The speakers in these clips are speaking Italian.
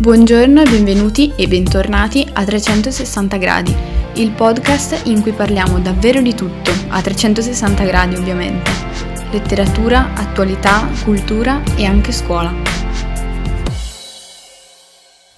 Buongiorno e benvenuti e bentornati a 360 gradi, il podcast in cui parliamo davvero di tutto, a 360 gradi ovviamente. Letteratura, attualità, cultura e anche scuola.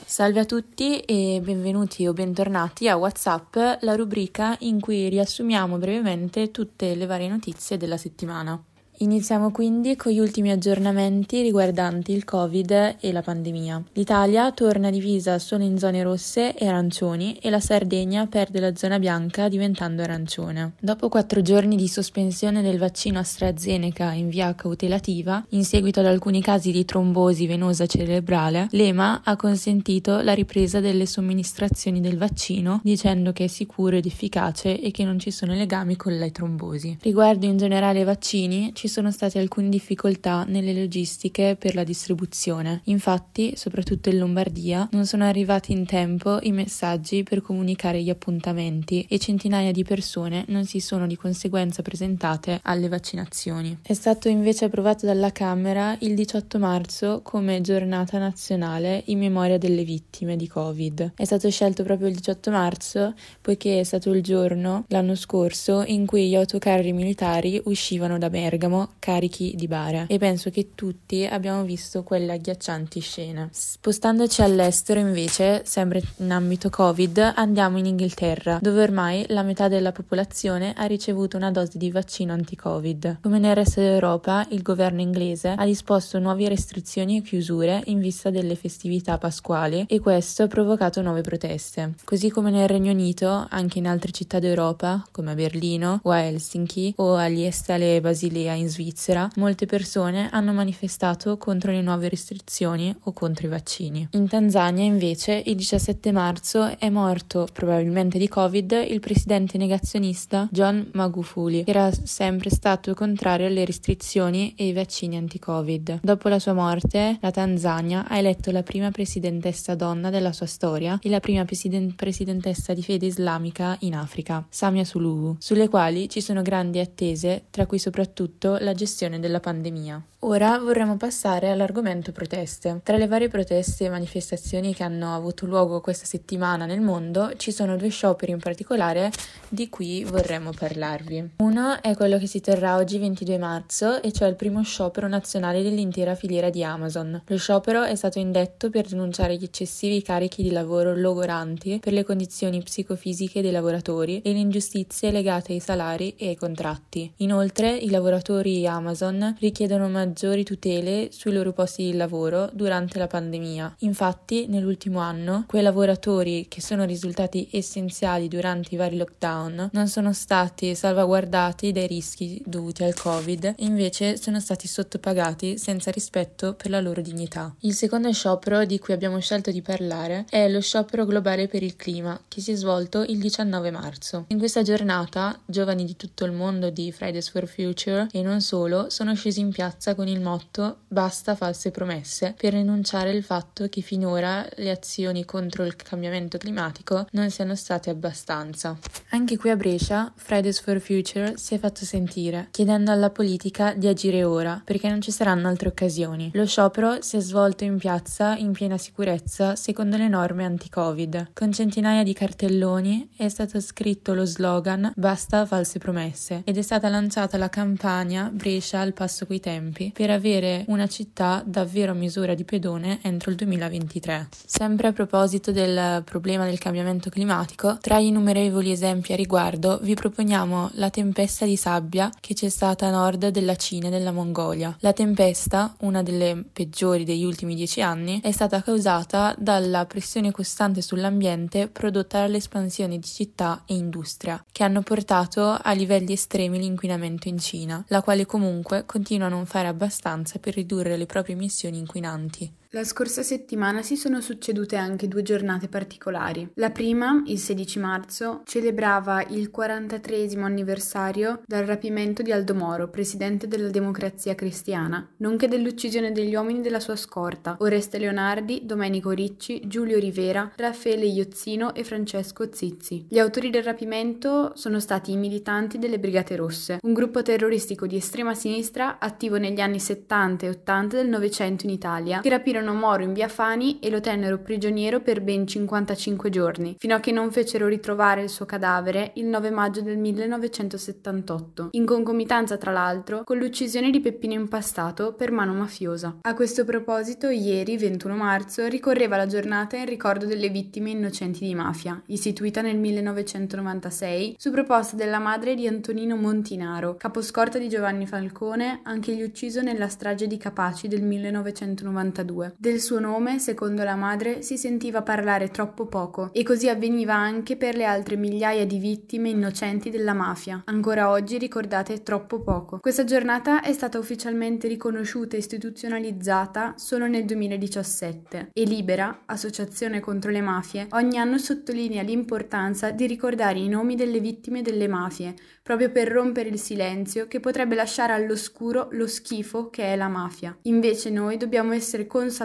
Salve a tutti e benvenuti o bentornati a WhatsApp, la rubrica in cui riassumiamo brevemente tutte le varie notizie della settimana. Iniziamo quindi con gli ultimi aggiornamenti riguardanti il Covid e la pandemia. L'Italia torna divisa solo in zone rosse e arancioni e la Sardegna perde la zona bianca diventando arancione. Dopo quattro giorni di sospensione del vaccino AstraZeneca in via cautelativa, in seguito ad alcuni casi di trombosi venosa cerebrale, l'EMA ha consentito la ripresa delle somministrazioni del vaccino dicendo che è sicuro ed efficace e che non ci sono legami con le trombosi. Riguardo in generale ai vaccini, ci sono state alcune difficoltà nelle logistiche per la distribuzione. Infatti, soprattutto in Lombardia, non sono arrivati in tempo i messaggi per comunicare gli appuntamenti e centinaia di persone non si sono di conseguenza presentate alle vaccinazioni. È stato invece approvato dalla Camera il 18 marzo come giornata nazionale in memoria delle vittime di Covid. È stato scelto proprio il 18 marzo poiché è stato il giorno l'anno scorso in cui gli autocarri militari uscivano da Bergamo carichi di bara e penso che tutti abbiamo visto quelle agghiaccianti scene. Spostandoci all'estero invece, sempre in ambito Covid, andiamo in Inghilterra, dove ormai la metà della popolazione ha ricevuto una dose di vaccino anti-Covid. Come nel resto d'Europa, il governo inglese ha disposto nuove restrizioni e chiusure in vista delle festività pasquali e questo ha provocato nuove proteste. Così come nel Regno Unito, anche in altre città d'Europa, come a Berlino o a Helsinki o a Liestale e Basilea in Svizzera, molte persone hanno manifestato contro le nuove restrizioni o contro i vaccini. In Tanzania, invece, il 17 marzo è morto, probabilmente di Covid, il presidente negazionista John Magufuli, che era sempre stato contrario alle restrizioni e ai vaccini anti-Covid. Dopo la sua morte, la Tanzania ha eletto la prima presidentessa donna della sua storia e la prima presiden- presidentessa di fede islamica in Africa, Samia Suluhu, sulle quali ci sono grandi attese, tra cui soprattutto la gestione della pandemia. Ora vorremmo passare all'argomento proteste. Tra le varie proteste e manifestazioni che hanno avuto luogo questa settimana nel mondo ci sono due scioperi in particolare di cui vorremmo parlarvi. Uno è quello che si terrà oggi 22 marzo e cioè il primo sciopero nazionale dell'intera filiera di Amazon. Lo sciopero è stato indetto per denunciare gli eccessivi carichi di lavoro logoranti per le condizioni psicofisiche dei lavoratori e le ingiustizie legate ai salari e ai contratti. Inoltre i lavoratori Amazon richiedono maggiori tutele sui loro posti di lavoro durante la pandemia. Infatti, nell'ultimo anno, quei lavoratori che sono risultati essenziali durante i vari lockdown non sono stati salvaguardati dai rischi dovuti al Covid e invece sono stati sottopagati senza rispetto per la loro dignità. Il secondo sciopero di cui abbiamo scelto di parlare è lo sciopero globale per il clima, che si è svolto il 19 marzo. In questa giornata, giovani di tutto il mondo di Fridays for Future e non solo sono scesi in piazza con il motto Basta false promesse per enunciare il fatto che finora le azioni contro il cambiamento climatico non siano state abbastanza. Anche qui a Brescia, Fridays for Future si è fatto sentire, chiedendo alla politica di agire ora, perché non ci saranno altre occasioni. Lo sciopero si è svolto in piazza in piena sicurezza secondo le norme anti-Covid. Con centinaia di cartelloni è stato scritto lo slogan Basta false promesse ed è stata lanciata la campagna Brescia al passo coi tempi per avere una città davvero a misura di pedone entro il 2023. Sempre a proposito del problema del cambiamento climatico, tra gli innumerevoli esempi a riguardo vi proponiamo la tempesta di sabbia che c'è stata a nord della Cina e della Mongolia. La tempesta, una delle peggiori degli ultimi dieci anni, è stata causata dalla pressione costante sull'ambiente prodotta dall'espansione di città e industria, che hanno portato a livelli estremi l'inquinamento in Cina, la quale comunque continua a non fare abbastanza per ridurre le proprie emissioni inquinanti. La scorsa settimana si sono succedute anche due giornate particolari. La prima, il 16 marzo, celebrava il 43 anniversario dal rapimento di Aldo Moro, presidente della Democrazia Cristiana, nonché dell'uccisione degli uomini della sua scorta, Oreste Leonardi, Domenico Ricci, Giulio Rivera, Raffaele Iozzino e Francesco Zizzi. Gli autori del rapimento sono stati i militanti delle Brigate Rosse, un gruppo terroristico di estrema sinistra attivo negli anni 70 e 80 del Novecento in Italia, che rapirono Prenderono Moro in via Fani e lo tennero prigioniero per ben 55 giorni, fino a che non fecero ritrovare il suo cadavere il 9 maggio del 1978, in concomitanza tra l'altro con l'uccisione di Peppino Impastato per mano mafiosa. A questo proposito, ieri, 21 marzo, ricorreva la giornata in ricordo delle vittime innocenti di mafia, istituita nel 1996 su proposta della madre di Antonino Montinaro, caposcorta di Giovanni Falcone, anch'egli ucciso nella strage di Capaci del 1992. Del suo nome, secondo la madre, si sentiva parlare troppo poco e così avveniva anche per le altre migliaia di vittime innocenti della mafia, ancora oggi ricordate troppo poco. Questa giornata è stata ufficialmente riconosciuta e istituzionalizzata solo nel 2017 e Libera, associazione contro le mafie, ogni anno sottolinea l'importanza di ricordare i nomi delle vittime delle mafie, proprio per rompere il silenzio che potrebbe lasciare all'oscuro lo schifo che è la mafia. Invece noi dobbiamo essere consapevoli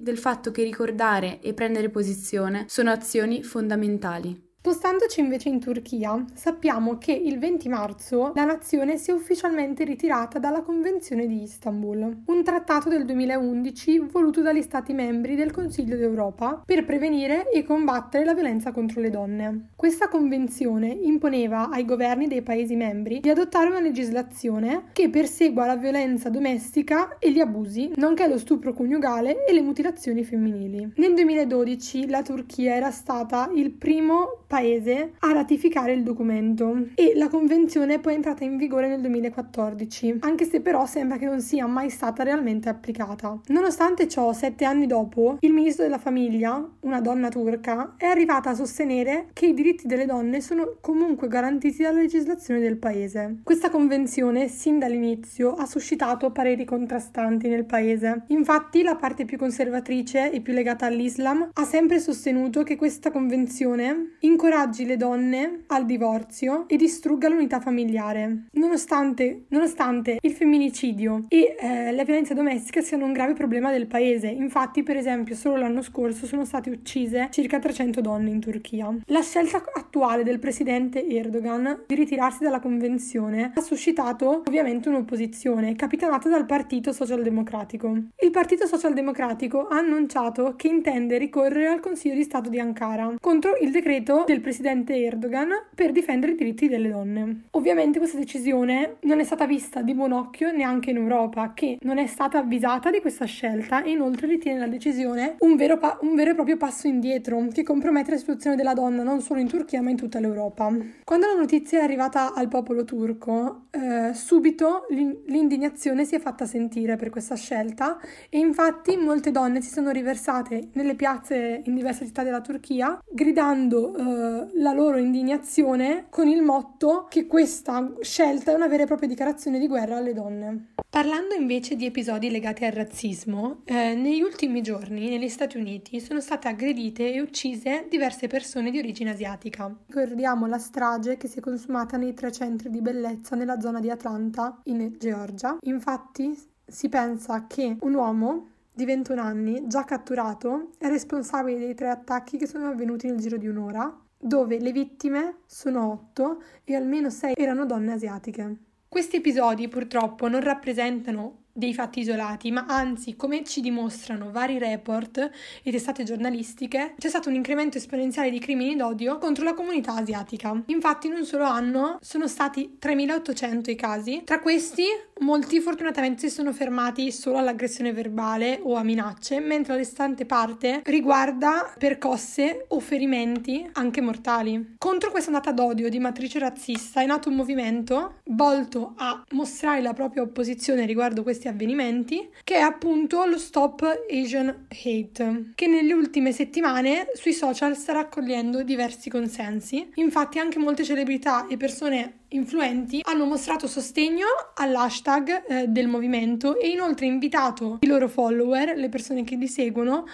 del fatto che ricordare e prendere posizione sono azioni fondamentali. Spostandoci invece in Turchia, sappiamo che il 20 marzo la nazione si è ufficialmente ritirata dalla Convenzione di Istanbul, un trattato del 2011 voluto dagli Stati membri del Consiglio d'Europa per prevenire e combattere la violenza contro le donne. Questa convenzione imponeva ai governi dei Paesi membri di adottare una legislazione che persegua la violenza domestica e gli abusi, nonché lo stupro coniugale e le mutilazioni femminili. Nel 2012 la Turchia era stata il primo paese a ratificare il documento e la convenzione è poi entrata in vigore nel 2014, anche se però sembra che non sia mai stata realmente applicata. Nonostante ciò, sette anni dopo, il ministro della famiglia, una donna turca, è arrivata a sostenere che i diritti delle donne sono comunque garantiti dalla legislazione del paese. Questa convenzione, sin dall'inizio, ha suscitato pareri contrastanti nel paese. Infatti, la parte più conservatrice e più legata all'Islam ha sempre sostenuto che questa convenzione in incoraggi le donne al divorzio e distrugga l'unità familiare, nonostante, nonostante il femminicidio e eh, la violenza domestica siano un grave problema del paese. Infatti, per esempio, solo l'anno scorso sono state uccise circa 300 donne in Turchia. La scelta attuale del presidente Erdogan di ritirarsi dalla convenzione ha suscitato ovviamente un'opposizione capitanata dal Partito Socialdemocratico. Il Partito Socialdemocratico ha annunciato che intende ricorrere al Consiglio di Stato di Ankara contro il decreto del presidente Erdogan per difendere i diritti delle donne. Ovviamente questa decisione non è stata vista di buon occhio neanche in Europa, che non è stata avvisata di questa scelta e inoltre ritiene la decisione un vero, pa- un vero e proprio passo indietro che compromette la situazione della donna non solo in Turchia ma in tutta l'Europa. Quando la notizia è arrivata al popolo turco, eh, subito l'indignazione si è fatta sentire per questa scelta e infatti molte donne si sono riversate nelle piazze in diverse città della Turchia gridando eh, la loro indignazione con il motto che questa scelta è una vera e propria dichiarazione di guerra alle donne. Parlando invece di episodi legati al razzismo, eh, negli ultimi giorni negli Stati Uniti sono state aggredite e uccise diverse persone di origine asiatica. Ricordiamo la strage che si è consumata nei tre centri di bellezza nella zona di Atlanta, in Georgia. Infatti si pensa che un uomo di 21 anni, già catturato, è responsabile dei tre attacchi che sono avvenuti nel giro di un'ora dove le vittime sono otto e almeno sei erano donne asiatiche. Questi episodi purtroppo non rappresentano dei fatti isolati, ma anzi, come ci dimostrano vari report e testate giornalistiche, c'è stato un incremento esponenziale di crimini d'odio contro la comunità asiatica. Infatti, in un solo anno sono stati 3800 i casi. Tra questi, molti fortunatamente si sono fermati solo all'aggressione verbale o a minacce, mentre la restante parte riguarda percosse o ferimenti anche mortali. Contro questa ondata d'odio di matrice razzista è nato un movimento volto a mostrare la propria opposizione riguardo questi questi avvenimenti, che è appunto lo Stop Asian Hate, che nelle ultime settimane sui social sta raccogliendo diversi consensi. Infatti anche molte celebrità e persone influenti hanno mostrato sostegno all'hashtag eh, del movimento e inoltre invitato i loro follower, le persone che li seguono,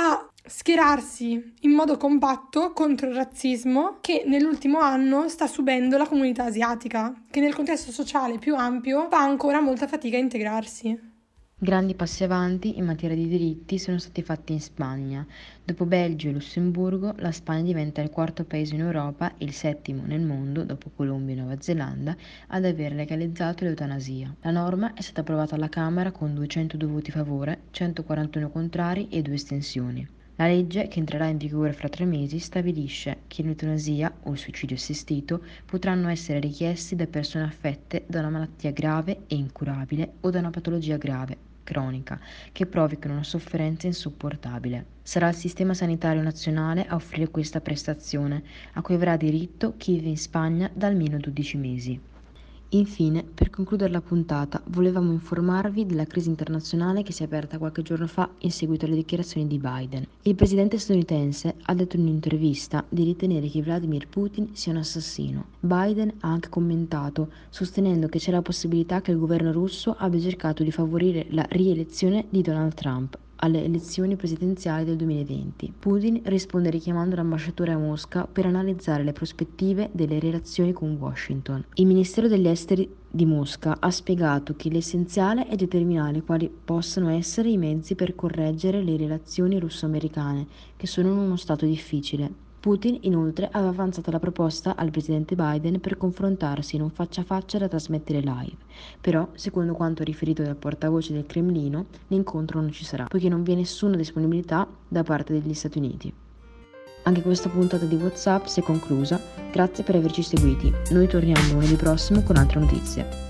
a schierarsi in modo compatto contro il razzismo che nell'ultimo anno sta subendo la comunità asiatica, che nel contesto sociale più ampio fa ancora molta fatica a integrarsi. Grandi passi avanti in materia di diritti sono stati fatti in Spagna. Dopo Belgio e Lussemburgo, la Spagna diventa il quarto paese in Europa e il settimo nel mondo, dopo Colombia e Nuova Zelanda, ad aver legalizzato l'eutanasia. La norma è stata approvata alla Camera con 202 voti a favore, 141 contrari e due estensioni. La legge, che entrerà in vigore fra tre mesi, stabilisce che l'eutanasia o il suicidio assistito potranno essere richiesti da persone affette da una malattia grave e incurabile o da una patologia grave cronica che provochino una sofferenza insopportabile. Sarà il Sistema Sanitario Nazionale a offrire questa prestazione, a cui avrà diritto chi vive in Spagna da almeno 12 mesi. Infine, per concludere la puntata, volevamo informarvi della crisi internazionale che si è aperta qualche giorno fa in seguito alle dichiarazioni di Biden. Il presidente statunitense ha detto in un'intervista di ritenere che Vladimir Putin sia un assassino. Biden ha anche commentato, sostenendo che c'è la possibilità che il governo russo abbia cercato di favorire la rielezione di Donald Trump alle elezioni presidenziali del 2020. Putin risponde richiamando l'ambasciatore a Mosca per analizzare le prospettive delle relazioni con Washington. Il Ministero degli Esteri di Mosca ha spiegato che l'essenziale è determinare quali possano essere i mezzi per correggere le relazioni russo-americane, che sono in uno stato difficile. Putin inoltre aveva avanzato la proposta al presidente Biden per confrontarsi in un faccia a faccia da trasmettere live, però, secondo quanto riferito dal portavoce del Cremlino, l'incontro non ci sarà, poiché non vi è nessuna disponibilità da parte degli Stati Uniti. Anche questa puntata di WhatsApp si è conclusa, grazie per averci seguiti. Noi torniamo lunedì prossimo con altre notizie.